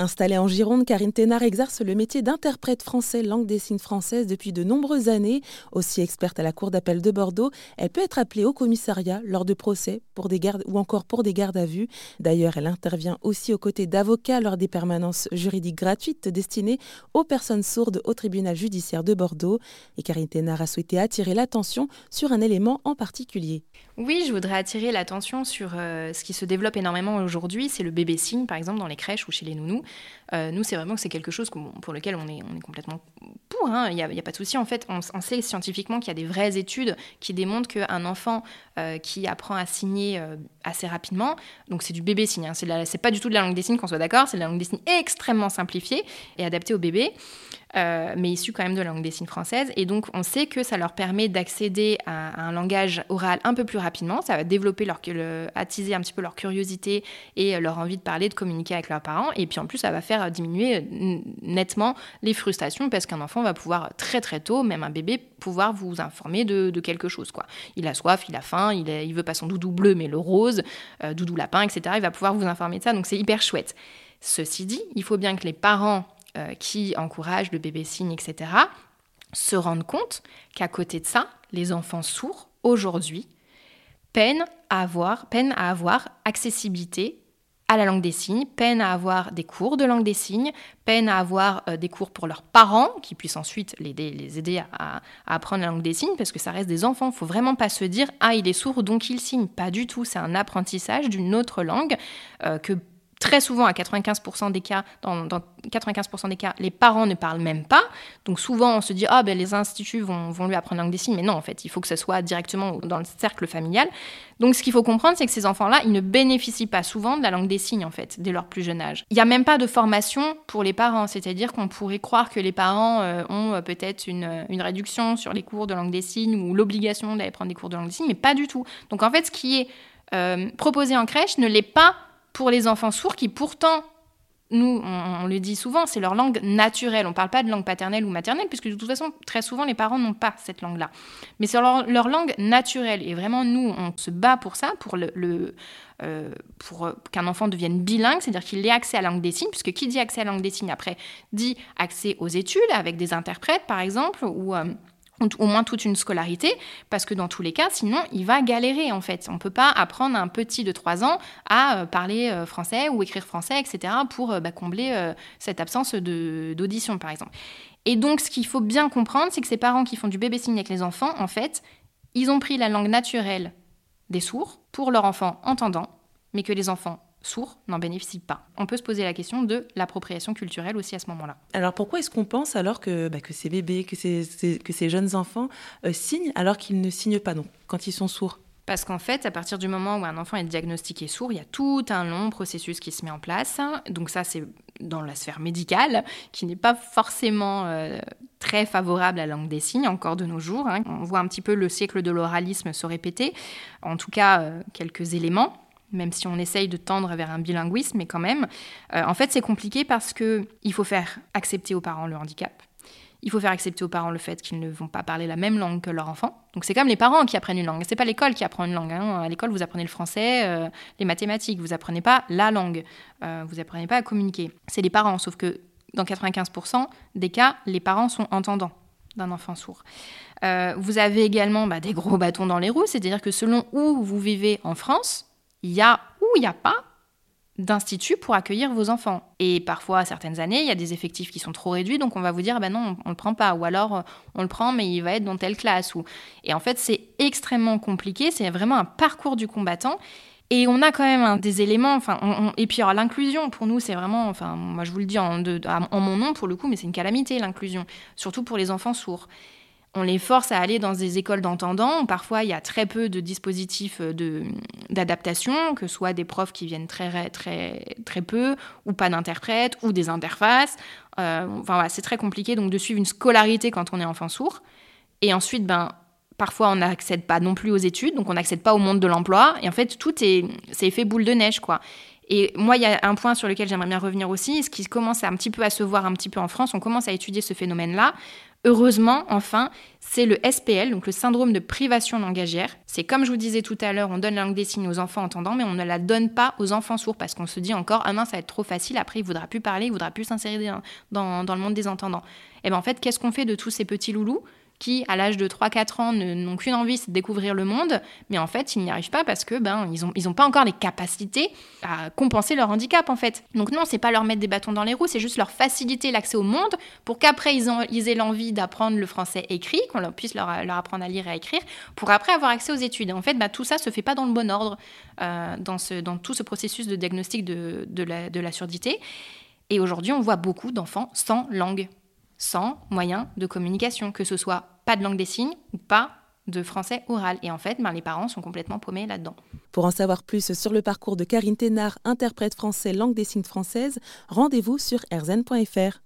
Installée en Gironde, Karine Thénard exerce le métier d'interprète français langue des signes française depuis de nombreuses années. Aussi experte à la Cour d'appel de Bordeaux, elle peut être appelée au commissariat lors de procès pour des gardes, ou encore pour des gardes à vue. D'ailleurs, elle intervient aussi aux côtés d'avocats lors des permanences juridiques gratuites destinées aux personnes sourdes au tribunal judiciaire de Bordeaux. Et Karine Thénard a souhaité attirer l'attention sur un élément en particulier. Oui, je voudrais attirer l'attention sur euh, ce qui se développe énormément aujourd'hui, c'est le bébé signe, par exemple, dans les crèches ou chez les nounous. Euh, nous, c'est vraiment que c'est quelque chose pour lequel on est, on est complètement pour. Hein. Il n'y a, a, pas de souci. En fait, on, sait scientifiquement qu'il y a des vraies études qui démontrent qu'un enfant euh, qui apprend à signer euh, assez rapidement, donc c'est du bébé signe, hein. c'est pas du tout de la langue des signes, qu'on soit d'accord, c'est de la langue des signes extrêmement simplifiée et adaptée au bébé. Mais issue quand même de la langue des signes française. Et donc, on sait que ça leur permet d'accéder à, un langage oral un peu plus rapidement. Ça va développer leur, attiser un petit peu leur curiosité et leur envie de parler, de communiquer avec leurs parents. Et puis, en plus, ça va faire diminuer euh, nettement les frustrations parce qu'un enfant va pouvoir très très tôt, même un bébé, pouvoir vous informer de, quelque chose. Quoi. Il a soif, il a faim, il, il veut pas son doudou bleu mais le rose, euh, doudou lapin, etc. Il va pouvoir vous informer de ça, donc c'est hyper chouette. Ceci dit, il faut bien que les parents euh, qui encouragent le bébé signe, etc., se rendent compte qu'à côté de ça, les enfants sourds, aujourd'hui, peinent à avoir, peinent à avoir accessibilité à la langue des signes, peine à avoir des cours de langue des signes, peine à avoir euh, des cours pour leurs parents qui puissent ensuite les, les aider à, apprendre la langue des signes parce que ça reste des enfants. Il faut vraiment pas se dire ah il est sourd donc il signe. Pas du tout. C'est un apprentissage d'une autre langue euh, que très souvent, à 95% des cas, dans, 95% des cas, les parents ne parlent même pas. Donc souvent, on se dit, ah ben les instituts vont, vont lui apprendre la langue des signes. Mais non, en fait, il faut que ce soit directement dans le cercle familial. Donc ce qu'il faut comprendre, c'est que ces enfants-là, ils ne bénéficient pas souvent de la langue des signes, en fait, dès leur plus jeune âge. Il n'y a même pas de formation pour les parents. C'est-à-dire qu'on pourrait croire que les parents euh, ont euh, peut-être une, une, réduction sur les cours de langue des signes ou l'obligation d'aller prendre des cours de langue des signes, mais pas du tout. Donc en fait, ce qui est euh, proposé en crèche ne l'est pas pour les enfants sourds qui pourtant, nous, on, le dit souvent, c'est leur langue naturelle. On ne parle pas de langue paternelle ou maternelle, puisque de toute façon, très souvent, les parents n'ont pas cette langue-là. Mais c'est leur, langue naturelle. Et vraiment, nous, on se bat pour ça, pour le, euh, pour qu'un enfant devienne bilingue, c'est-à-dire qu'il ait accès à la langue des signes, puisque qui dit accès à la langue des signes après dit accès aux études avec des interprètes, par exemple, ou euh, au moins toute une scolarité, parce que dans tous les cas, sinon, il va galérer en fait. On ne peut pas apprendre un petit de 3 ans à euh, parler euh, français ou écrire français, etc., pour euh, bah, combler cette absence d'audition, par exemple. Et donc, ce qu'il faut bien comprendre, c'est que ces parents qui font du bébé signe avec les enfants, en fait, ils ont pris la langue naturelle des sourds pour leur enfant entendant, mais que les enfants sourds n'en bénéficient pas. On peut se poser la question de l'appropriation culturelle aussi à ce moment-là. Alors pourquoi est-ce qu'on pense alors que, bah, que ces bébés, que ces, que ces jeunes enfants euh, signent alors qu'ils ne signent pas donc, quand ils sont sourds? Parce qu'en fait, à partir du moment où un enfant est diagnostiqué sourd, il y a tout un long processus qui se met en place. Donc ça, c'est dans la sphère médicale, qui n'est pas forcément euh, très favorable à la langue des signes encore de nos jours. Hein. On voit un petit peu le siècle de l'oralisme se répéter, en tout cas euh, quelques éléments même si on essaye de tendre vers un bilinguisme, mais quand même. Euh, en fait, c'est compliqué parce que il faut faire accepter aux parents le handicap. Il faut faire accepter aux parents le fait qu'ils ne vont pas parler la même langue que leur enfant. Donc c'est comme les parents qui apprennent une langue. C'est pas l'école qui apprend une langue. Hein. À l'école, vous apprenez le français, euh, les mathématiques. Vous apprenez pas la langue. Euh, vous apprenez pas à communiquer. C'est les parents. Sauf que dans 95% des cas, les parents sont entendants d'un enfant sourd. vous avez également bah, des gros bâtons dans les roues, c'est-à-dire que selon où vous vivez en France, il y a ou il n'y a pas d'institut pour accueillir vos enfants. Et parfois, à certaines années, il y a des effectifs qui sont trop réduits, donc on va vous dire, ben non, on ne le prend pas, ou alors on le prend, mais il va être dans telle classe. Ou... Et en fait, c'est extrêmement compliqué, c'est vraiment un parcours du combattant. Et on a quand même des éléments, enfin, et puis l'inclusion, pour nous, c'est vraiment, enfin, moi je vous le dis en, en mon nom pour le coup, mais c'est une calamité l'inclusion, surtout pour les enfants sourds on les force à aller dans des écoles d'entendants. Parfois, il y a très peu de dispositifs d'adaptation, que ce soit des profs qui viennent très, très, très peu, ou pas d'interprètes, ou des interfaces. Euh, enfin, c'est très compliqué donc de suivre une scolarité quand on est enfant sourd. Et ensuite, ben, parfois, on n'accède pas non plus aux études, donc on n'accède pas au monde de l'emploi. Et en fait, tout est, c'est effet boule de neige, quoi. Et moi, il y a un point sur lequel j'aimerais bien revenir aussi, ce qui commence un petit peu à se voir un petit peu en France, on commence à étudier ce phénomène-là. Heureusement, enfin, c'est le SPL, donc le syndrome de privation langagière. C'est comme je vous disais tout à l'heure, on donne la langue des signes aux enfants entendants, mais on ne la donne pas aux enfants sourds parce qu'on se dit encore, ah mince, ça va être trop facile, après il voudra plus parler, il voudra plus s'insérer dans, dans, le monde des entendants. Et eh bien en fait, qu'est-ce qu'on fait de tous ces petits loulous? Qui, à l'âge de 3-4 ans, n'ont qu'une envie, c'est de découvrir le monde, mais en fait, ils n'y arrivent pas parce que ben ils n'ont ils ont pas encore les capacités à compenser leur handicap, en fait. Donc non, c'est pas leur mettre des bâtons dans les roues, c'est juste leur faciliter l'accès au monde pour qu'après, ils, aient l'envie d'apprendre le français écrit, qu'on puisse leur, leur, apprendre à lire et à écrire, pour après avoir accès aux études. en fait, ben, tout ça se fait pas dans le bon ordre euh, dans, ce, dans tout ce processus de diagnostic de, de la surdité. Et aujourd'hui, on voit beaucoup d'enfants sans langue sans moyen de communication, que ce soit pas de langue des signes ou pas de français oral. Et en fait, ben, les parents sont complètement paumés là-dedans. Pour en savoir plus sur le parcours de Karine Thénard, interprète français langue des signes française, rendez-vous sur rzn.fr.